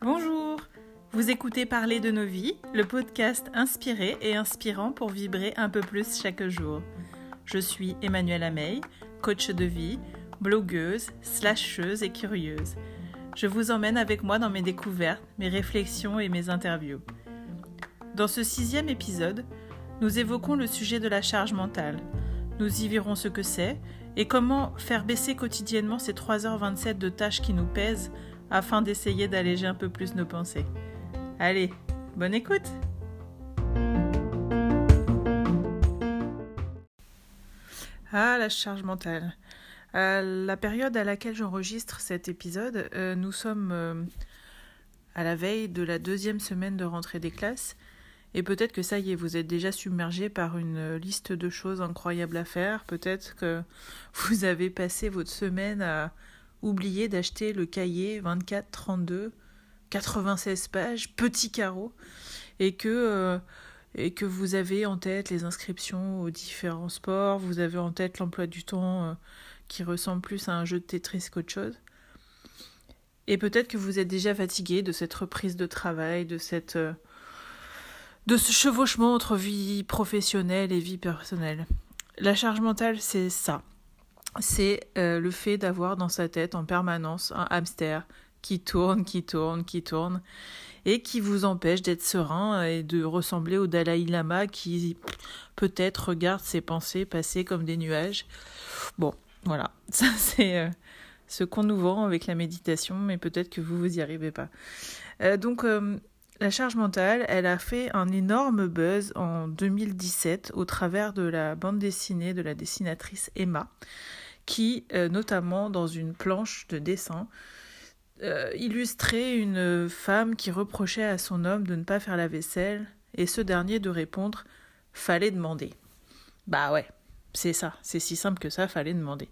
Bonjour, vous écoutez Parler de nos vies, le podcast inspiré et inspirant pour vibrer un peu plus chaque jour. Je suis Emmanuelle Ameille, coach de vie, blogueuse, slasheuse et curieuse. Je vous emmène avec moi dans mes découvertes, mes réflexions et mes interviews. Dans ce sixième épisode, nous évoquons le sujet de la charge mentale. Nous y verrons ce que c'est et comment faire baisser quotidiennement ces 3h27 de tâches qui nous pèsent afin d'essayer d'alléger un peu plus nos pensées? Allez, bonne écoute Ah, la charge mentale. À la période à laquelle j'enregistre cet épisode, euh, nous sommes euh, à la veille de la deuxième semaine de rentrée des classes. Et peut-être que ça y est, vous êtes déjà submergé par une liste de choses incroyables à faire. Peut-être que vous avez passé votre semaine à oublier d'acheter le cahier 24, 32, 96 pages, petit carreau, et que euh, et que vous avez en tête les inscriptions aux différents sports, vous avez en tête l'emploi du temps euh, qui ressemble plus à un jeu de Tetris qu'autre chose. Et peut-être que vous êtes déjà fatigué de cette reprise de travail, de cette euh, de ce chevauchement entre vie professionnelle et vie personnelle. La charge mentale, c'est ça. C'est euh, le fait d'avoir dans sa tête en permanence un hamster qui tourne, qui tourne, qui tourne, et qui vous empêche d'être serein et de ressembler au Dalai Lama qui peut-être regarde ses pensées passer comme des nuages. Bon, voilà, ça c'est euh, ce qu'on nous vend avec la méditation, mais peut-être que vous, vous y arrivez pas. Euh, donc, la charge mentale, elle a fait un énorme buzz en 2017 au travers de la bande dessinée de la dessinatrice Emma, qui, notamment dans une planche de dessin, euh, illustrer une femme qui reprochait à son homme de ne pas faire la vaisselle et ce dernier de répondre fallait demander. Bah ouais, c'est ça, c'est si simple que ça, fallait demander.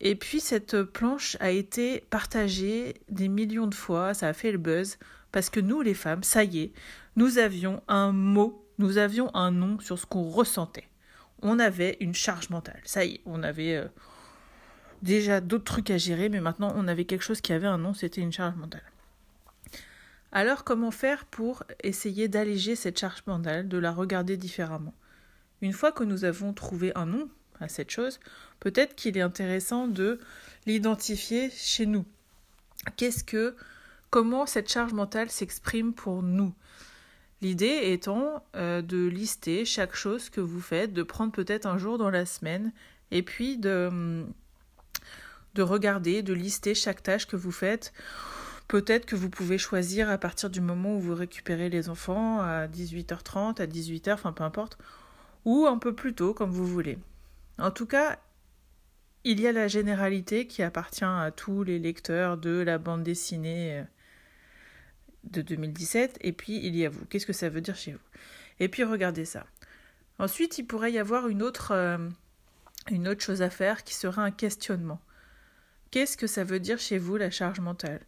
Et puis cette planche a été partagée des millions de fois, ça a fait le buzz, parce que nous les femmes, ça y est, nous avions un mot, nous avions un nom sur ce qu'on ressentait. On avait une charge mentale, ça y est, on avait, euh, déjà d'autres trucs à gérer, mais maintenant on avait quelque chose qui avait un nom, c'était une charge mentale. Alors comment faire pour essayer d'alléger cette charge mentale, de la regarder différemment? Une fois que nous avons trouvé un nom à cette chose, peut-être qu'il est intéressant de l'identifier chez nous. Qu'est-ce que comment cette charge mentale s'exprime pour nous L'idée étant euh, de lister chaque chose que vous faites, de prendre peut-être un jour dans la semaine et puis de de regarder, de lister chaque tâche que vous faites. Peut-être que vous pouvez choisir à partir du moment où vous récupérez les enfants à 18h30, à 18h, enfin peu importe, ou un peu plus tôt comme vous voulez. En tout cas, il y a la généralité qui appartient à tous les lecteurs de la bande dessinée euh, de 2017, et puis il y a vous. Qu'est-ce que ça veut dire chez vous? Et puis regardez ça. Ensuite, il pourrait y avoir une autre, euh, une autre chose à faire qui serait un questionnement. Qu'est-ce que ça veut dire chez vous la charge mentale?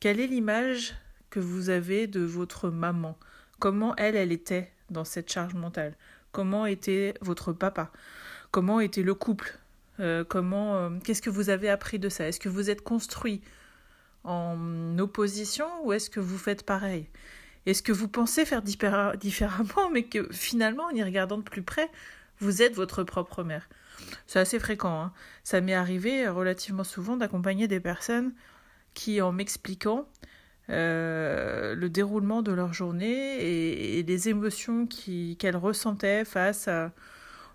Quelle est l'image que vous avez de votre maman? Comment elle, elle était dans cette charge mentale? Comment était votre papa? Comment était le couple? Euh, Comment euh, Qu'est-ce que vous avez appris de ça? Est-ce que vous êtes construit en opposition ou est-ce que vous faites pareil? Est-ce que vous pensez faire différemment, mais que finalement, en y regardant de plus près, vous êtes votre propre mère? C'est assez fréquent. Hein. Ça m'est arrivé relativement souvent d'accompagner des personnes qui, en m'expliquant euh, le déroulement de leur journée et, les émotions qu'elles ressentaient face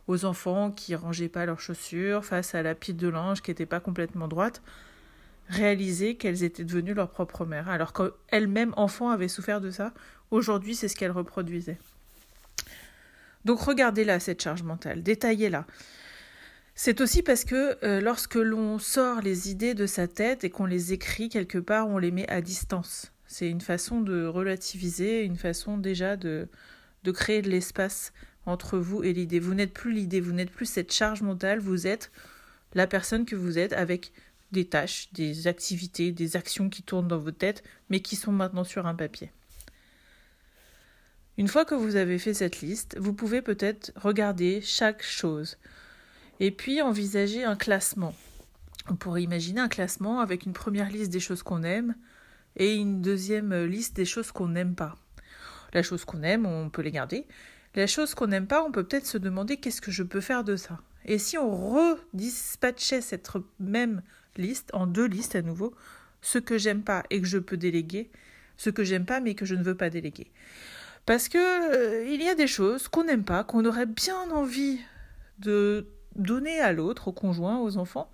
aux enfants qui rangeaient pas leurs chaussures, face à la pile de linge qui n'était pas complètement droite, réaliser qu'elles étaient devenues leur propre mère. Alors qu'elles-mêmes, enfants, avaient souffert de ça, aujourd'hui, c'est ce qu'elles reproduisaient. Donc regardez-la, cette charge mentale, détaillez-la. C'est aussi parce que euh, lorsque l'on sort les idées de sa tête et qu'on les écrit quelque part, on les met à distance. C'est une façon de relativiser, une façon déjà de, de créer de l'espace entre vous et l'idée. Vous n'êtes plus l'idée, vous n'êtes plus cette charge mentale, vous êtes la personne que vous êtes avec des tâches, des activités, des actions qui tournent dans votre tête, mais qui sont maintenant sur un papier. Une fois que vous avez fait cette liste, vous pouvez peut-être regarder chaque chose Et puis envisager un classement. On pourrait imaginer un classement avec une première liste des choses qu'on aime et une deuxième liste des choses qu'on n'aime pas. La chose qu'on aime, on peut les garder. La chose qu'on n'aime pas, on peut peut-être se demander qu'est-ce que je peux faire de ça. Et si on redispatchait cette même liste en deux listes à nouveau, ce que j'aime pas et que je peux déléguer, ce que j'aime pas mais que je ne veux pas déléguer. Parce que euh, il y a des choses qu'on n'aime pas, qu'on aurait bien envie de donner à l'autre, au conjoint, aux enfants,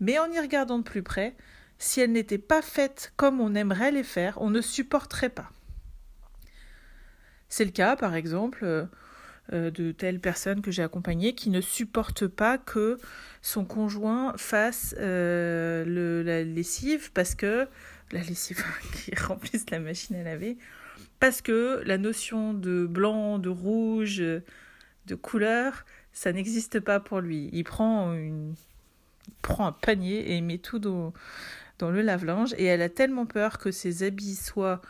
mais en y regardant de plus près, si elles n'étaient pas faites comme on aimerait les faire, on ne supporterait pas. C'est le cas, par exemple, euh, de telles personnes que j'ai accompagnées qui ne supportent pas que son conjoint fasse le, la lessive parce que la lessive qui remplisse la machine à laver parce que la notion de blanc, de rouge, de couleur, ça n'existe pas pour lui. Il prend, un panier et met tout dans, dans le lave-linge et elle a tellement peur que ses habits soient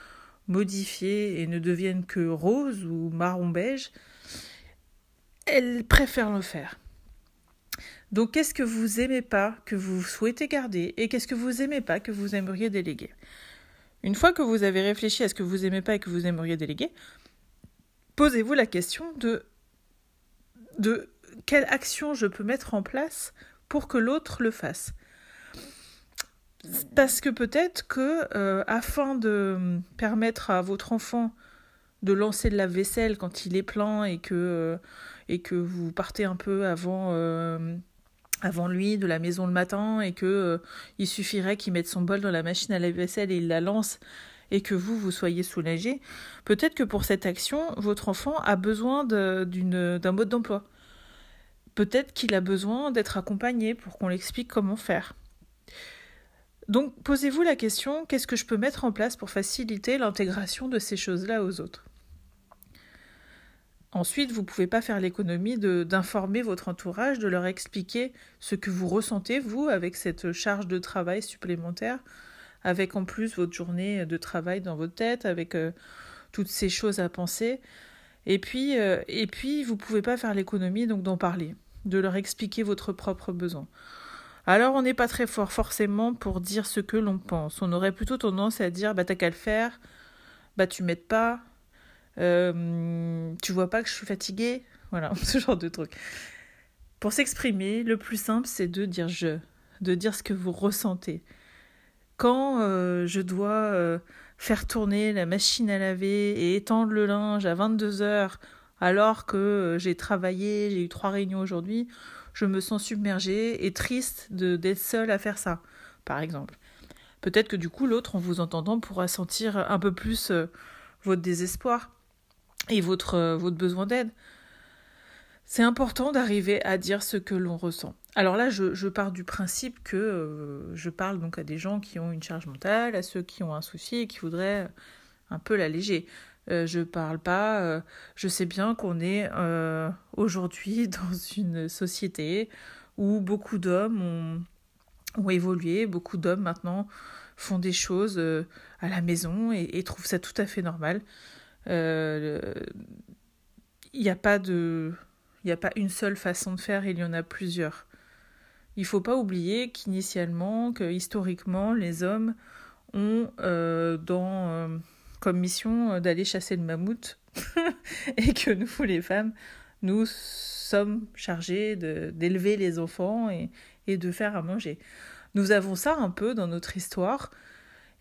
modifiés et ne deviennent que rose ou marron beige, elle préfère le faire. Donc qu'est-ce que vous aimez pas, que vous souhaitez garder, et qu'est-ce que vous aimez pas, que vous aimeriez déléguer? Une fois que vous avez réfléchi à ce que vous aimez pas et que vous aimeriez déléguer, posez-vous la question de, de quelle action je peux mettre en place pour que l'autre le fasse. Parce que peut-être que, euh, afin de permettre à votre enfant de lancer de la vaisselle quand il est plein et que, euh, et que vous partez un peu avant euh, avant lui de la maison le matin et que euh, il suffirait qu'il mette son bol dans la machine à la vaisselle et il la lance et que vous vous soyez soulagé, peut-être que pour cette action, votre enfant a besoin d'un mode d'emploi. Peut-être qu'il a besoin d'être accompagné pour qu'on l'explique comment faire. Donc posez-vous la question, qu'est-ce que je peux mettre en place pour faciliter l'intégration de ces choses-là aux autres? Ensuite, vous ne pouvez pas faire l'économie d'informer votre entourage, de leur expliquer ce que vous ressentez, vous, avec cette charge de travail supplémentaire, avec en plus votre journée de travail dans votre tête, avec euh, toutes ces choses à penser. Et puis, euh, et puis vous ne pouvez pas faire l'économie donc d'en parler, de leur expliquer votre propre besoin. Alors on n'est pas très fort forcément pour dire ce que l'on pense. On aurait plutôt tendance à dire bah t'as qu'à le faire, bah tu m'aides pas, euh, tu vois pas que je suis fatiguée? Voilà, ce genre de truc. Pour s'exprimer, le plus simple, c'est de dire je, de dire ce que vous ressentez. Quand euh, je dois euh, faire tourner la machine à laver et étendre le linge à 22 heures alors que j'ai travaillé, j'ai eu trois réunions aujourd'hui, je me sens submergée et triste d'être seule à faire ça, par exemple. Peut-être que du coup, l'autre, en vous entendant, pourra sentir un peu plus votre désespoir et votre, euh, votre besoin d'aide. C'est important d'arriver à dire ce que l'on ressent. Alors là, je, je, pars du principe que euh, je parle donc à des gens qui ont une charge mentale, à ceux qui ont un souci et qui voudraient un peu l'alléger. Euh, je parle pas. je sais bien qu'on est aujourd'hui dans une société où beaucoup d'hommes ont, évolué, beaucoup d'hommes maintenant font des choses à la maison et trouvent ça tout à fait normal. Euh, il n'y a pas de, il n'y a pas une seule façon de faire, il y en a plusieurs. Il faut pas oublier qu'initialement, que historiquement, les hommes ont euh, dans euh, comme mission d'aller chasser le mammouth et que nous, les femmes, nous sommes chargés d'élever les enfants et, et de faire à manger. Nous avons ça un peu dans notre histoire.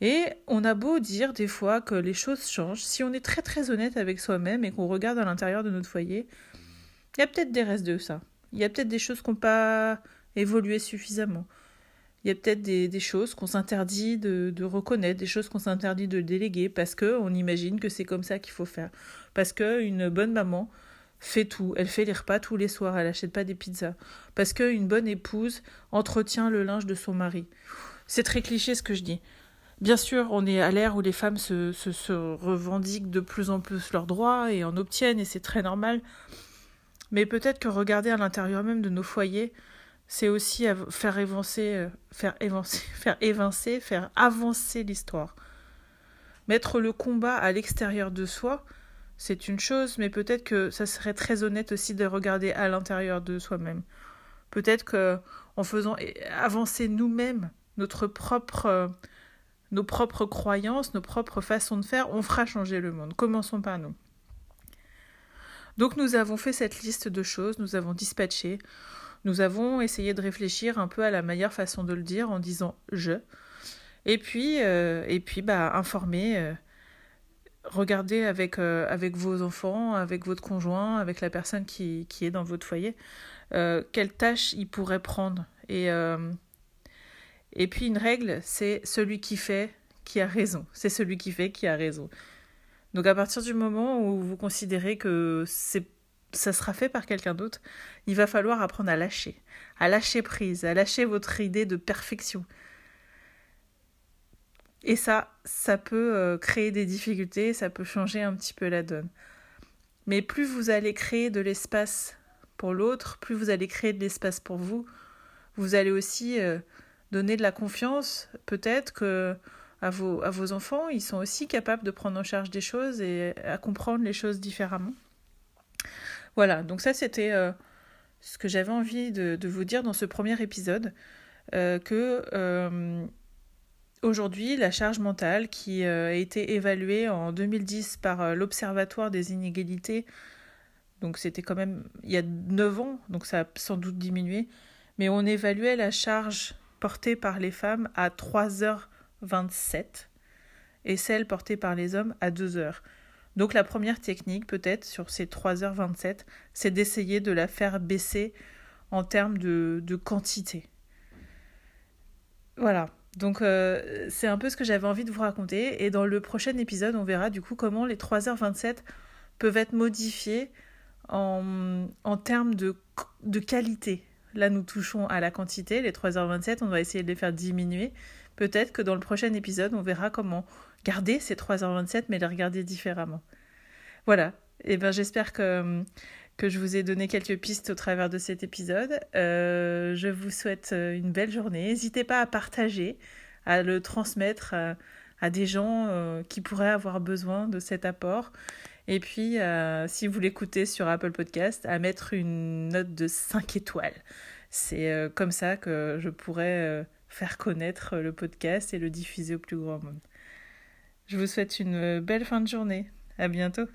Et on a beau dire des fois que les choses changent, si on est très très honnête avec soi-même et qu'on regarde à l'intérieur de notre foyer, il y a peut-être des restes de ça. Il y a peut-être des choses qui n'ont pas évolué suffisamment. Il y a peut-être des, choses qu'on s'interdit de, reconnaître, des choses qu'on s'interdit de déléguer parce qu'on imagine que c'est comme ça qu'il faut faire. Parce qu'une bonne maman fait tout. Elle fait les repas tous les soirs, elle n'achète pas des pizzas. Parce qu'une bonne épouse entretient le linge de son mari. C'est très cliché ce que je dis. Bien sûr, on est à l'ère où les femmes se, revendiquent de plus en plus leurs droits et en obtiennent, et c'est très normal. Mais peut-être que regarder à l'intérieur même de nos foyers, c'est aussi faire évancer, euh, faire évancer, faire évincer, faire avancer l'histoire. Mettre le combat à l'extérieur de soi, c'est une chose, mais peut-être que ça serait très honnête aussi de regarder à l'intérieur de soi-même. Peut-être que en faisant avancer nous-mêmes notre propre, nos propres croyances, nos propres façons de faire, on fera changer le monde. Commençons par nous. Donc nous avons fait cette liste de choses, nous avons dispatché, nous avons essayé de réfléchir un peu à la meilleure façon de le dire en disant je. Et puis, euh, et puis bah, informer, euh, regardez avec, euh, avec vos enfants, avec votre conjoint, avec la personne qui, qui est dans votre foyer, quelle tâche il pourrait prendre. Et, et puis une règle, c'est celui qui fait qui a raison. C'est celui qui fait qui a raison. Donc à partir du moment où vous considérez que ça sera fait par quelqu'un d'autre, il va falloir apprendre à lâcher, à lâcher prise, à lâcher votre idée de perfection. Et ça, ça peut euh, créer des difficultés, ça peut changer un petit peu la donne. Mais plus vous allez créer de l'espace pour l'autre, plus vous allez créer de l'espace pour vous, vous allez aussi euh, donner de la confiance, peut-être que à vos, enfants, ils sont aussi capables de prendre en charge des choses et à comprendre les choses différemment. Voilà, donc ça c'était euh, ce que j'avais envie de, de, vous dire dans ce premier épisode, euh, que euh, aujourd'hui la charge mentale qui a été évaluée en 2010 par l'Observatoire des inégalités, donc c'était quand même il y a 9 ans, donc ça a sans doute diminué, mais on évaluait la charge portée par les femmes à 3h27 et celle portée par les hommes à 2 heures. Donc la première technique, peut-être, sur ces 3h27, c'est d'essayer de la faire baisser en termes de, quantité. Voilà. Donc euh, c'est un peu ce que j'avais envie de vous raconter. Et dans le prochain épisode, on verra du coup comment les 3h27 peuvent être modifiés en, en termes de qualité. Là, nous touchons à la quantité. Les 3h27, on va essayer de les faire diminuer. Peut-être que dans le prochain épisode, on verra comment garder ces 3h27, mais les regarder différemment. Voilà. Et eh ben j'espère que, que je vous ai donné quelques pistes au travers de cet épisode. Euh, je vous souhaite euh, une belle journée. N'hésitez pas à partager, à le transmettre à, à des gens euh, qui pourraient avoir besoin de cet apport. Et puis, si vous l'écoutez sur Apple Podcast, à mettre une note de 5 étoiles. C'est comme ça que je pourrais faire connaître le podcast et le diffuser au plus grand monde. Je vous souhaite une belle fin de journée. À bientôt.